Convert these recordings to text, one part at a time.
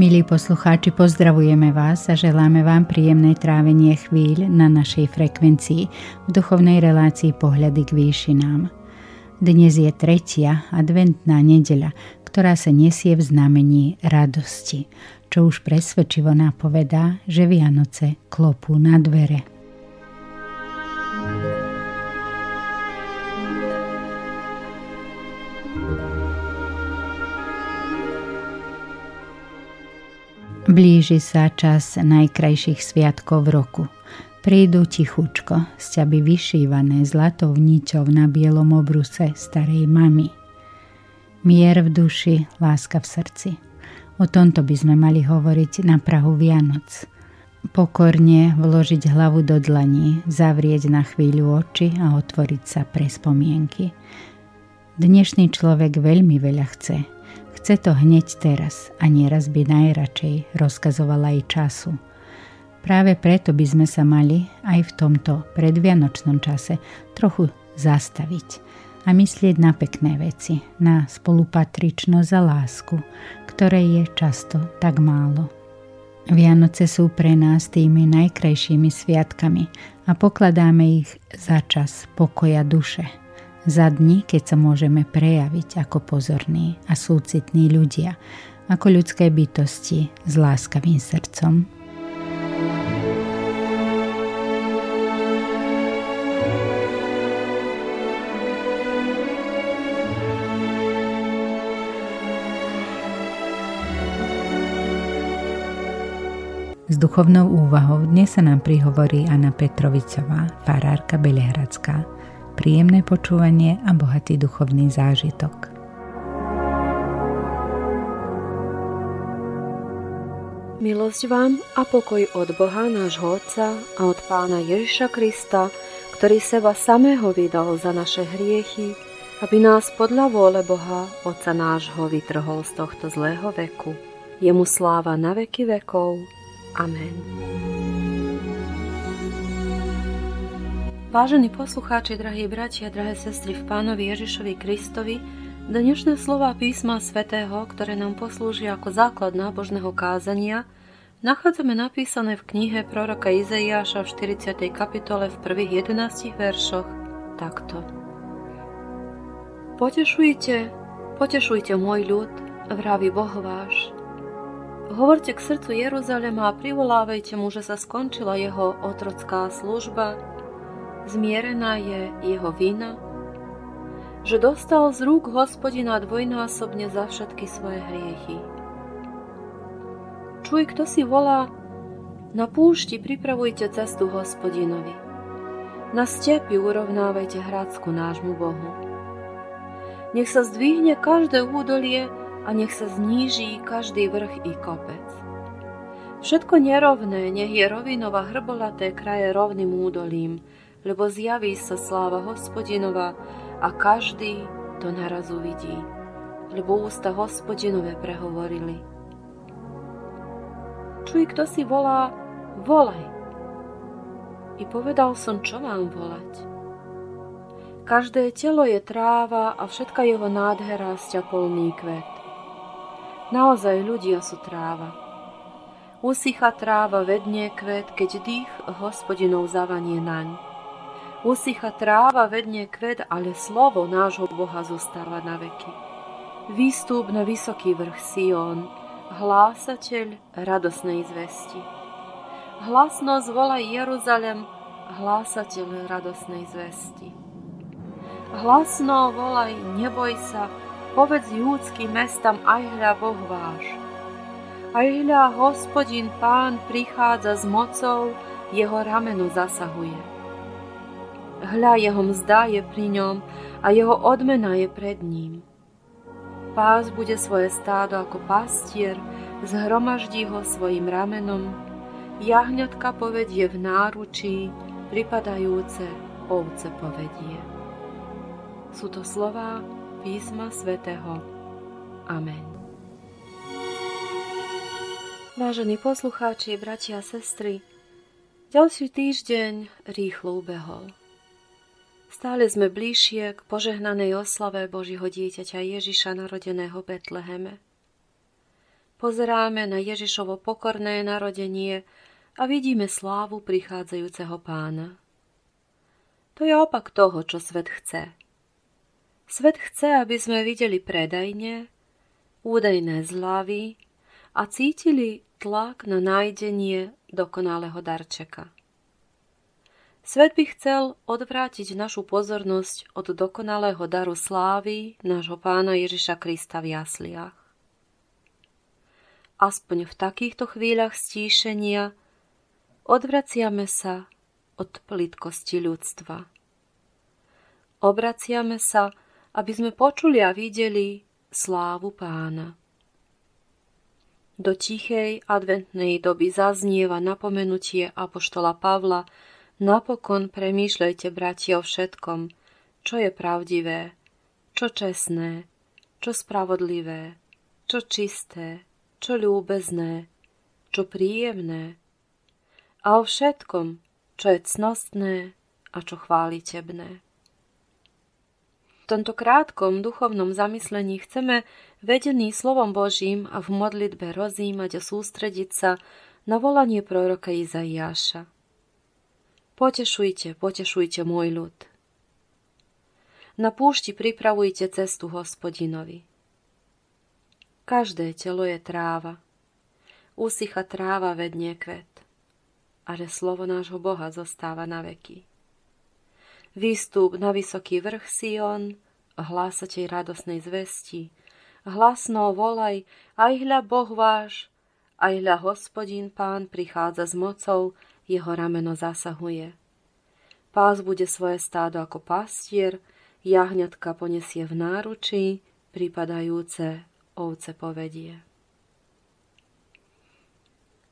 Milí poslucháči, pozdravujeme vás a želáme vám príjemné trávenie chvíľ na našej frekvencii v duchovnej relácii Pohľady k výšinám. Dnes je tretia adventná nedeľa, ktorá sa nesie v znamení radosti, čo už presvedčivo napovedá, že Vianoce klopú na dvere. Blíži sa čas najkrajších sviatkov v roku. Prídu tichučko, sťaby vyšívané zlatou niťou na bielom obruse starej mamy. Mier v duši, láska v srdci. O tomto by sme mali hovoriť na Prahu Vianoc. Pokorne vložiť hlavu do dlaní, zavrieť na chvíľu oči a otvoriť sa pre spomienky. Dnešný človek veľmi veľa chce, Chce to hneď teraz a nieraz by najradšej rozkazovala aj času. Práve preto by sme sa mali aj v tomto predvianočnom čase trochu zastaviť a myslieť na pekné veci, na spolupatričnosť a lásku, ktoré je často tak málo. Vianoce sú pre nás tými najkrajšími sviatkami a pokladáme ich za čas pokoja duše – za dni, keď sa môžeme prejaviť ako pozorní a súcitní ľudia, ako ľudské bytosti s láskavým srdcom. S duchovnou úvahou dnes sa nám prihovorí Anna Petrovicová, farárka Belehradská, príjemné počúvanie a bohatý duchovný zážitok. Milosť vám a pokoj od Boha nášho Otca a od Pána Ježiša Krista, ktorý seba samého vydal za naše hriechy, aby nás podľa vôle Boha, Otca nášho, vytrhol z tohto zlého veku. Jemu sláva na veky vekov. Amen. Vážení poslucháči, drahí bratia, drahé sestry v Pánovi Ježišovi Kristovi, dnešné slova písma svätého, ktoré nám poslúžia ako základ nábožného kázania, nachádzame napísané v knihe proroka Izaiáša v 40. kapitole v prvých 11 veršoch takto. Potešujte, potešujte môj ľud, vraví Boh váš. Hovorte k srdcu Jeruzalema a privolávajte mu, že sa skončila jeho otrocká služba, zmierená je jeho vina, že dostal z rúk hospodina dvojnásobne za všetky svoje hriechy. Čuj, kto si volá, na púšti pripravujte cestu hospodinovi. Na stepi urovnávajte hradsku nášmu Bohu. Nech sa zdvihne každé údolie a nech sa zníží každý vrch i kopec. Všetko nerovné, nech je rovinova hrbolaté kraje rovným údolím, lebo zjaví sa sláva hospodinova a každý to naraz uvidí, lebo ústa hospodinové prehovorili. Čuj, kto si volá, volaj. I povedal som, čo mám volať. Každé telo je tráva a všetka jeho nádhera polný kvet. Naozaj ľudia sú tráva. Usycha tráva vednie kvet, keď dých hospodinov zavanie naň. Usycha tráva, vedne kvet, ale slovo nášho Boha zostáva na veky. Výstup na vysoký vrch Sion, hlásateľ radosnej zvesti. Hlasno zvolaj Jeruzalem, hlásateľ radosnej zvesti. Hlasno volaj, neboj sa, povedz júdským mestam, aj hľa Boh váš. Aj hľa hospodin pán prichádza s mocou, jeho rameno zasahuje. Hľa jeho mzda je pri ňom a jeho odmena je pred ním. Pás bude svoje stádo ako pastier, zhromaždí ho svojim ramenom, jahňatka povedie v náručí pripadajúce ovce povedie. Sú to slová písma svätého. Amen. Vážení poslucháči, bratia a sestry, ďalší týždeň rýchlo ubehol. Stále sme bližšie k požehnanej oslave Božího dieťaťa Ježiša narodeného Betleheme. Pozeráme na Ježišovo pokorné narodenie a vidíme slávu prichádzajúceho pána. To je opak toho, čo svet chce. Svet chce, aby sme videli predajne, údajné zľavy a cítili tlak na nájdenie dokonalého darčeka. Svet by chcel odvrátiť našu pozornosť od dokonalého daru slávy nášho pána Ježiša Krista v jasliach. Aspoň v takýchto chvíľach stíšenia odvraciame sa od plitkosti ľudstva. Obraciame sa, aby sme počuli a videli slávu pána. Do tichej adventnej doby zaznieva napomenutie apoštola Pavla, Napokon premýšľajte, bratia, o všetkom, čo je pravdivé, čo čestné, čo spravodlivé, čo čisté, čo ľúbezné, čo príjemné a o všetkom, čo je cnostné a čo chválitebné. V tomto krátkom duchovnom zamyslení chceme vedený slovom Božím a v modlitbe rozímať a sústrediť sa na volanie proroka Izaiáša. Potešujte, potešujte môj ľud. Na púšti pripravujte cestu hospodinovi. Každé telo je tráva. Usycha tráva vednie kvet. A že slovo nášho Boha zostáva na veky. Výstup na vysoký vrch Sion, hlásatej radosnej zvesti. Hlasno volaj, aj hľa Boh váš, aj hľa hospodín pán prichádza s mocou, jeho rameno zasahuje. Pás bude svoje stádo ako pastier, jahňatka ponesie v náručí, pripadajúce ovce povedie.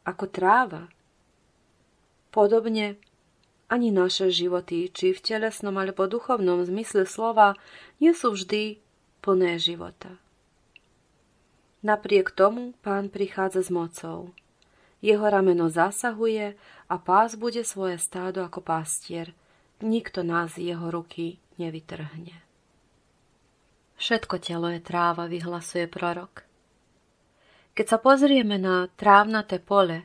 Ako tráva. Podobne ani naše životy, či v telesnom alebo duchovnom zmysle slova, nie sú vždy plné života. Napriek tomu pán prichádza s mocou. Jeho rameno zasahuje a pás bude svoje stádo ako pastier. Nikto nás z jeho ruky nevytrhne. Všetko telo je tráva, vyhlasuje prorok. Keď sa pozrieme na trávnaté pole,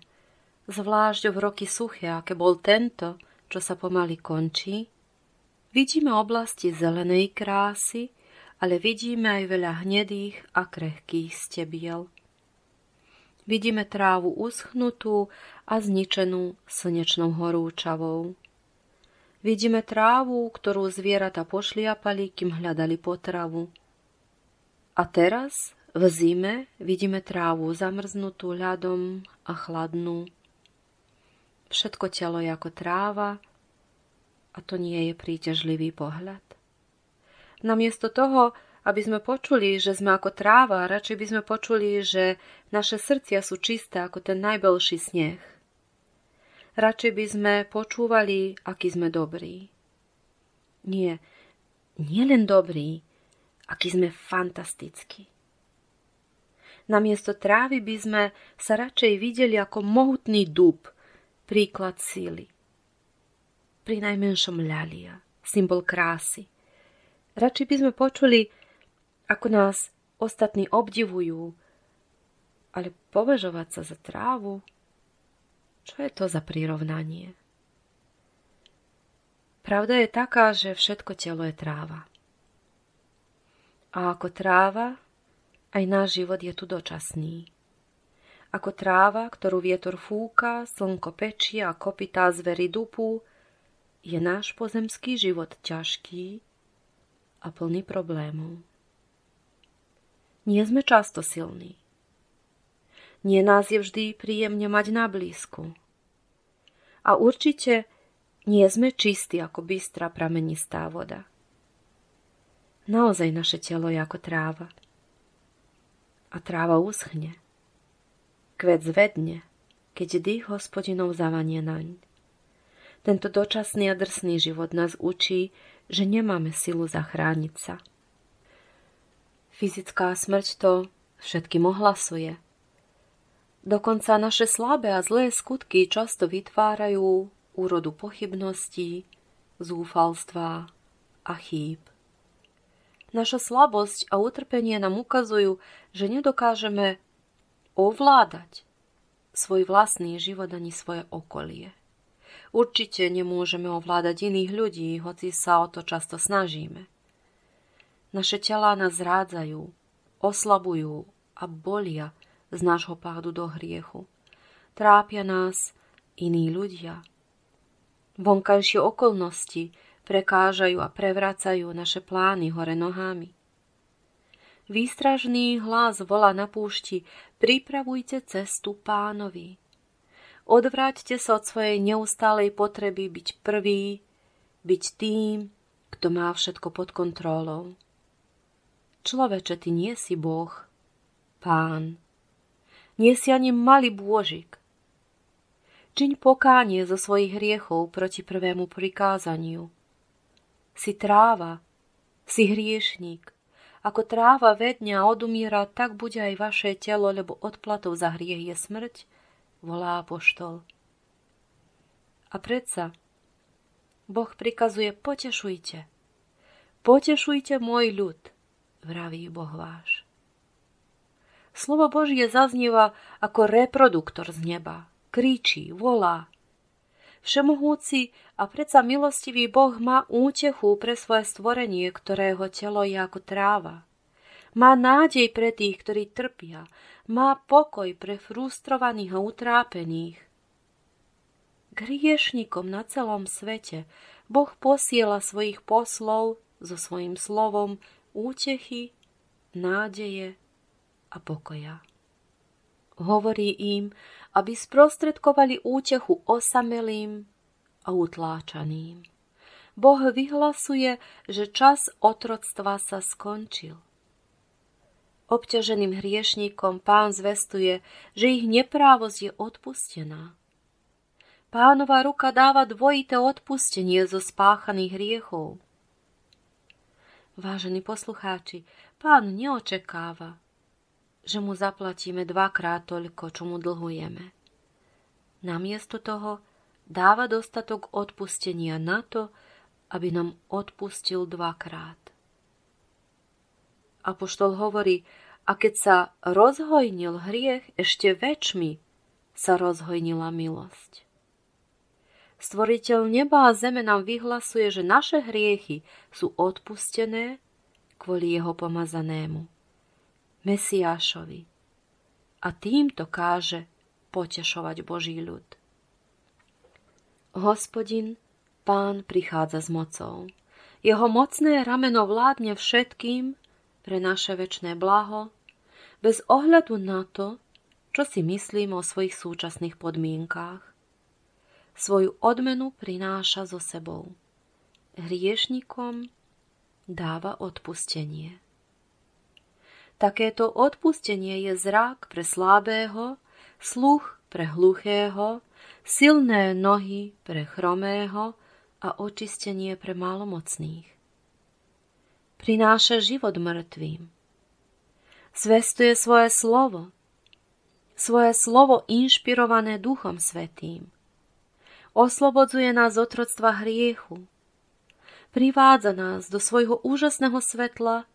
zvlášť v roky suché, aké bol tento, čo sa pomaly končí, vidíme oblasti zelenej krásy, ale vidíme aj veľa hnedých a krehkých stebiel. Vidíme trávu uschnutú a zničenú slnečnou horúčavou. Vidíme trávu, ktorú zvieratá pošliapali, kým hľadali potravu. A teraz, v zime, vidíme trávu zamrznutú ľadom a chladnú. Všetko telo je ako tráva a to nie je príťažlivý pohľad. Namiesto toho, aby sme počuli, že sme ako tráva, radšej by sme počuli, že naše srdcia sú čisté ako ten najbelší sneh. Radšej by sme počúvali, aký sme dobrí. Nie, nie len dobrí, aký sme fantastickí. Namiesto trávy by sme sa radšej videli ako mohutný dub, príklad síly. Pri najmenšom ľalia, symbol krásy. Radšej by sme počuli, ako nás ostatní obdivujú, ale považovať sa za trávu, čo je to za prirovnanie? Pravda je taká, že všetko telo je tráva. A ako tráva, aj náš život je tu dočasný. Ako tráva, ktorú vietor fúka, slnko pečie a kopytá zvery dupu, je náš pozemský život ťažký a plný problémov. Nie sme často silní. Nie nás je vždy príjemne mať na blízku. A určite nie sme čistí ako bystrá pramenistá voda. Naozaj naše telo je ako tráva. A tráva uschne. Kvet zvedne, keď dých hospodinov zavanie naň. Tento dočasný a drsný život nás učí, že nemáme silu zachrániť sa. Fyzická smrť to všetkým ohlasuje. Dokonca naše slabé a zlé skutky často vytvárajú úrodu pochybností, zúfalstva a chýb. Naša slabosť a utrpenie nám ukazujú, že nedokážeme ovládať svoj vlastný život ani svoje okolie. Určite nemôžeme ovládať iných ľudí, hoci sa o to často snažíme. Naše tela nás zrádzajú, oslabujú a bolia z nášho pádu do hriechu. Trápia nás iní ľudia. Vonkajšie okolnosti prekážajú a prevracajú naše plány hore nohami. Výstražný hlas volá na púšti, pripravujte cestu pánovi. Odvráťte sa od svojej neustálej potreby byť prvý, byť tým, kto má všetko pod kontrolou. Človeče, ty nie si Boh, pán. Nie si ani malý bôžik. Čiň pokánie zo svojich hriechov proti prvému prikázaniu – si tráva, si hriešník. Ako tráva vedňa odumiera, tak bude aj vaše telo, lebo odplatou za hriech je smrť, volá apoštol. A predsa Boh prikazuje potešujte. Potešujte môj ľud, vraví Boh váš. Slovo Božie zaznieva ako reproduktor z neba. Kričí, volá, Všemohúci a predsa milostivý Boh má útechu pre svoje stvorenie, ktorého telo je ako tráva. Má nádej pre tých, ktorí trpia. Má pokoj pre frustrovaných a utrápených. K hriešnikom na celom svete Boh posiela svojich poslov so svojím slovom útechy, nádeje a pokoja. Hovorí im, aby sprostredkovali útechu osamelým a utláčaným. Boh vyhlasuje, že čas otroctva sa skončil. Obťaženým hriešníkom pán zvestuje, že ich neprávosť je odpustená. Pánova ruka dáva dvojité odpustenie zo spáchaných hriechov. Vážení poslucháči, pán neočekáva, že mu zaplatíme dvakrát toľko, čo mu dlhujeme. Namiesto toho dáva dostatok odpustenia na to, aby nám odpustil dvakrát. Apoštol hovorí, a keď sa rozhojnil hriech, ešte väčšmi sa rozhojnila milosť. Stvoriteľ neba a zeme nám vyhlasuje, že naše hriechy sú odpustené kvôli jeho pomazanému. Mesiášovi. A týmto káže potešovať Boží ľud. Hospodin, pán prichádza s mocou. Jeho mocné rameno vládne všetkým pre naše väčné blaho, bez ohľadu na to, čo si myslím o svojich súčasných podmienkách. Svoju odmenu prináša so sebou. Hriešnikom dáva odpustenie. Takéto odpustenie je zrak pre slabého, sluch pre hluchého, silné nohy pre chromého a očistenie pre malomocných. Prináša život mŕtvým. Zvestuje svoje slovo, svoje slovo inšpirované Duchom Svetým. Oslobodzuje nás z otroctva hriechu. Privádza nás do svojho úžasného svetla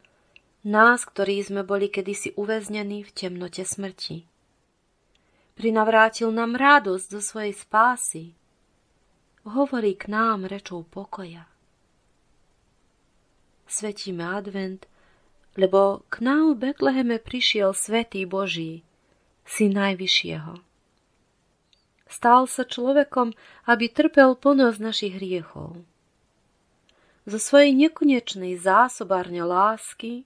nás, ktorí sme boli kedysi uväznení v temnote smrti. Prinavrátil nám radosť zo svojej spásy. Hovorí k nám rečou pokoja. Svetíme advent, lebo k nám v Betleheme prišiel Svetý Boží, Syn Najvyššieho. Stal sa človekom, aby trpel plnosť našich hriechov. Zo svojej nekonečnej zásobárne lásky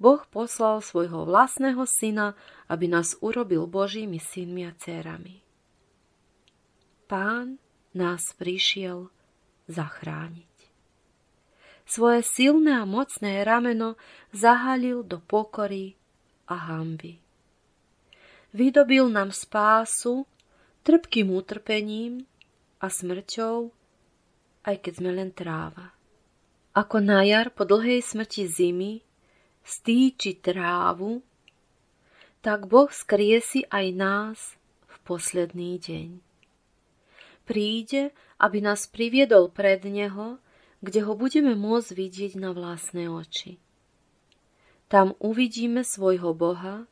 Boh poslal svojho vlastného syna, aby nás urobil Božími synmi a dcerami. Pán nás prišiel zachrániť. Svoje silné a mocné rameno zahalil do pokory a hamby. Vydobil nám spásu trpkým utrpením a smrťou aj keď sme len tráva. Ako na jar po dlhej smrti zimy stýči trávu, tak Boh skriesi aj nás v posledný deň. Príde, aby nás priviedol pred Neho, kde ho budeme môcť vidieť na vlastné oči. Tam uvidíme svojho Boha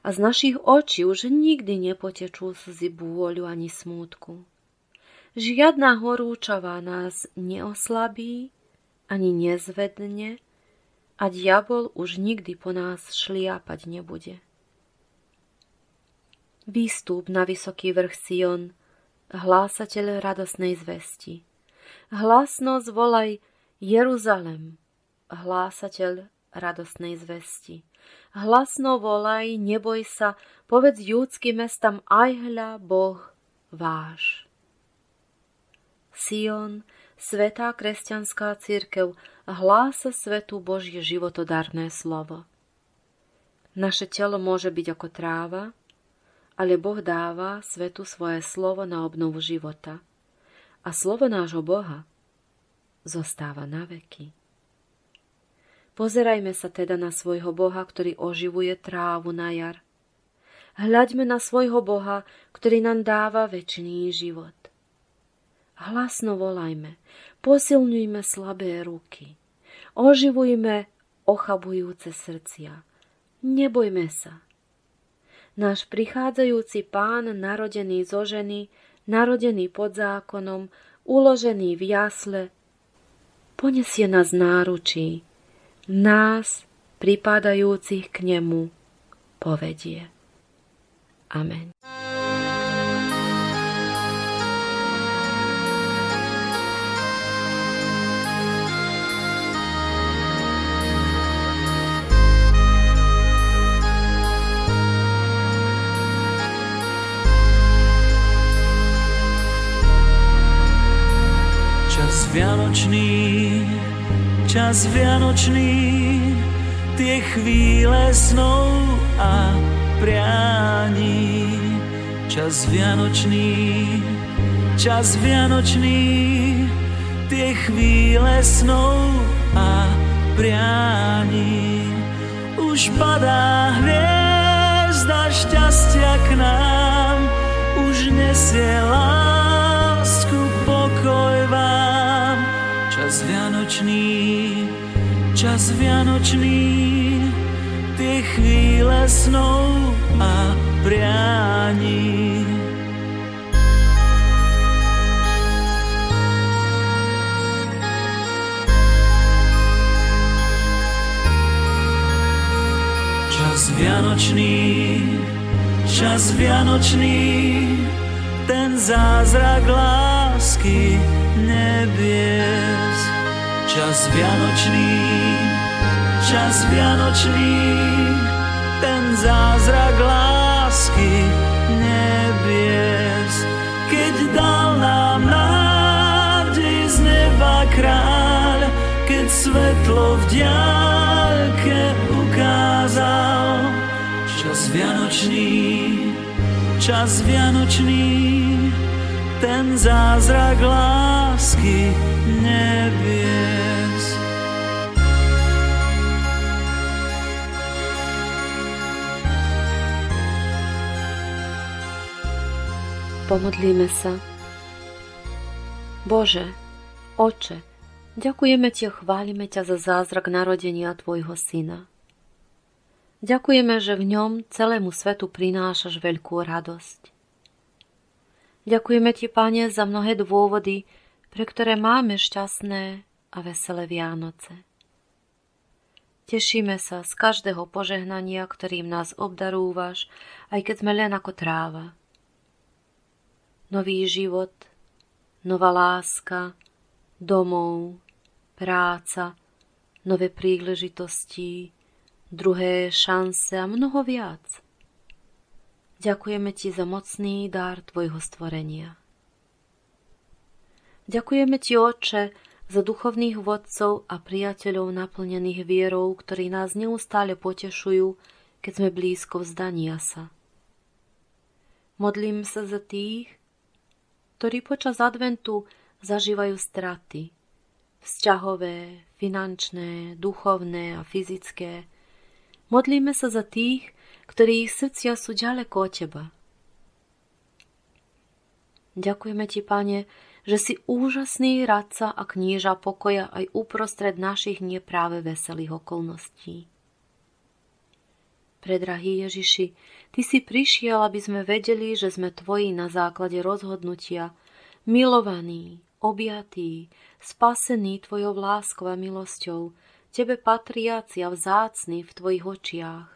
a z našich očí už nikdy nepotečú slzy bôľu ani smútku. Žiadna horúčava nás neoslabí ani nezvedne a diabol už nikdy po nás šliapať nebude. Výstup na vysoký vrch Sion, hlásateľ radosnej zvesti. Hlasno zvolaj Jeruzalem, hlásateľ radosnej zvesti. Hlasno volaj, neboj sa, povedz júdským mestám, aj Boh váš. Sion, svetá kresťanská církev, hlása svetu Božie životodárne slovo. Naše telo môže byť ako tráva, ale Boh dáva svetu svoje slovo na obnovu života. A slovo nášho Boha zostáva na veky. Pozerajme sa teda na svojho Boha, ktorý oživuje trávu na jar. Hľaďme na svojho Boha, ktorý nám dáva väčší život. Hlasno volajme, posilňujme slabé ruky, oživujme ochabujúce srdcia. Nebojme sa. Náš prichádzajúci pán, narodený zo ženy, narodený pod zákonom, uložený v jasle, ponesie nás náručí, nás, pripadajúcich k nemu, povedie. Amen. Vianočný čas vianočný, tie chvíle snov a prianí. Čas vianočný, čas vianočný, tie chvíle snov a prianí. Už padá hviezda šťastia k nám, už nesie lásku, Čas vianočný, čas vianočný, tie chvíle snov a prianí. Čas vianočný, čas vianočný, ten zázrak lásky nebies čas vianočný, čas vianočný, ten zázrak lásky nebies, keď dal nám nádej z neba kráľ, keď svetlo v diálke ukázal. Čas vianočný, čas vianočný, ten zázrak lásky nebies. Pomodlíme sa. Bože, Oče, ďakujeme Ti a chválime ťa za zázrak narodenia Tvojho Syna. Ďakujeme, že v ňom celému svetu prinášaš veľkú radosť. Ďakujeme Ti, Pane, za mnohé dôvody, pre ktoré máme šťastné a veselé Vianoce. Tešíme sa z každého požehnania, ktorým nás obdarúvaš, aj keď sme len ako tráva nový život, nová láska, domov, práca, nové príležitosti, druhé šance a mnoho viac. Ďakujeme Ti za mocný dar Tvojho stvorenia. Ďakujeme Ti, Oče, za duchovných vodcov a priateľov naplnených vierou, ktorí nás neustále potešujú, keď sme blízko vzdania sa. Modlím sa za tých, ktorí počas adventu zažívajú straty. Vzťahové, finančné, duchovné a fyzické. Modlíme sa za tých, ktorí ich srdcia sú ďaleko od Teba. Ďakujeme Ti, Pane, že si úžasný radca a kníža pokoja aj uprostred našich nepráve veselých okolností. Predrahý Ježiši, Ty si prišiel, aby sme vedeli, že sme Tvoji na základe rozhodnutia, milovaní, objatí, spasení Tvojou láskou a milosťou, Tebe patriaci a vzácni v Tvojich očiach.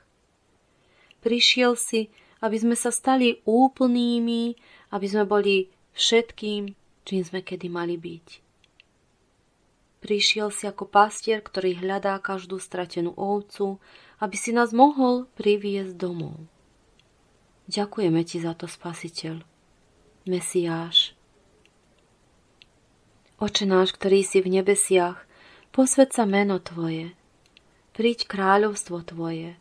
Prišiel si, aby sme sa stali úplnými, aby sme boli všetkým, čím sme kedy mali byť. Prišiel si ako pastier, ktorý hľadá každú stratenú ovcu, aby si nás mohol priviesť domov. Ďakujeme ti za to, Spasiteľ, Mesiáš. Oče náš, ktorý si v nebesiach, posved sa meno Tvoje, príď kráľovstvo Tvoje,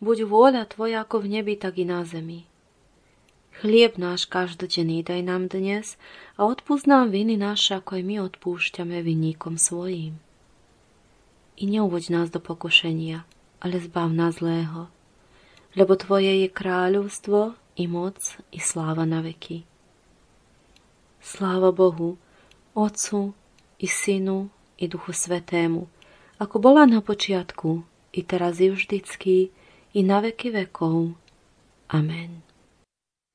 buď vôľa Tvoja ako v nebi, tak i na zemi. Chlieb náš každodenný daj nám dnes a odpúsť nám viny naše, ako aj my odpúšťame vinníkom svojim. I neuvoď nás do pokušenia, ale zbav nás zlého, lebo Tvoje je kráľovstvo, i moc, i sláva na veky. Sláva Bohu, Otcu, i Synu, i Duchu Svetému, ako bola na počiatku, i teraz i vždycky, i na veky vekov. Amen.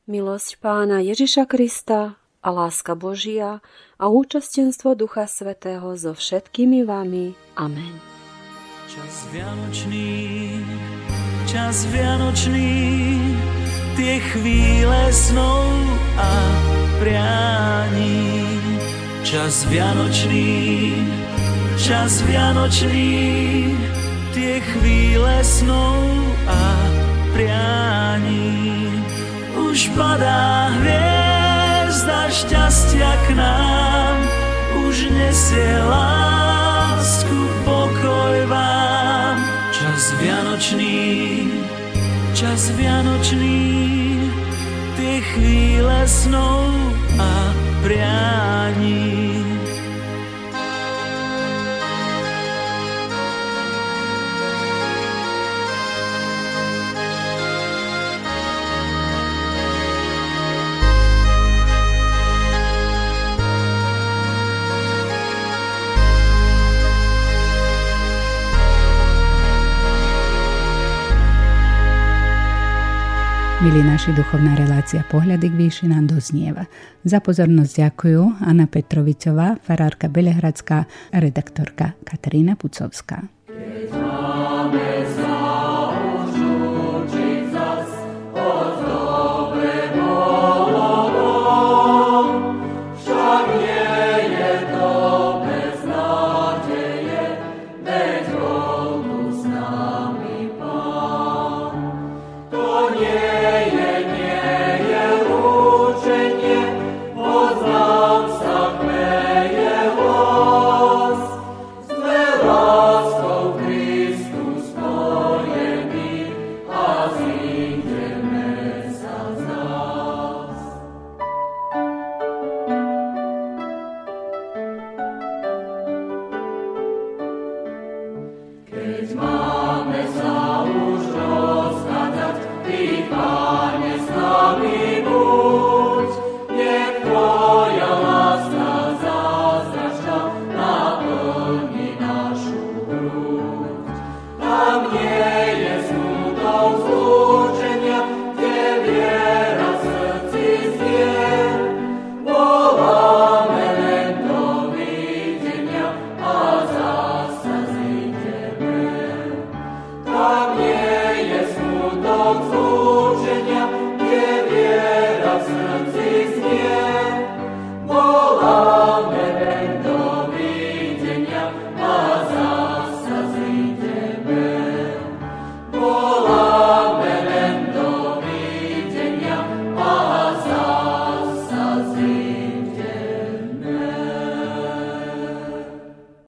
Milosť pána Ježiša Krista a láska Božia a účastenstvo Ducha Svetého so všetkými vami. Amen. Čas Vianočný, čas Vianočný, tie chvíle snov a prianí. Čas Vianočný, čas Vianočný, tie chvíle snov a prianí už padá hviezda šťastia k nám, už nesie lásku, pokoj vám. Čas Vianočný, čas Vianočný, tie chvíle snov a prianí. Milí naši, duchovná relácia Pohľady k výšinám doznieva. Za pozornosť ďakujú Anna Petrovičová, farárka Belehradská a redaktorka Katarína Pucovská. It's my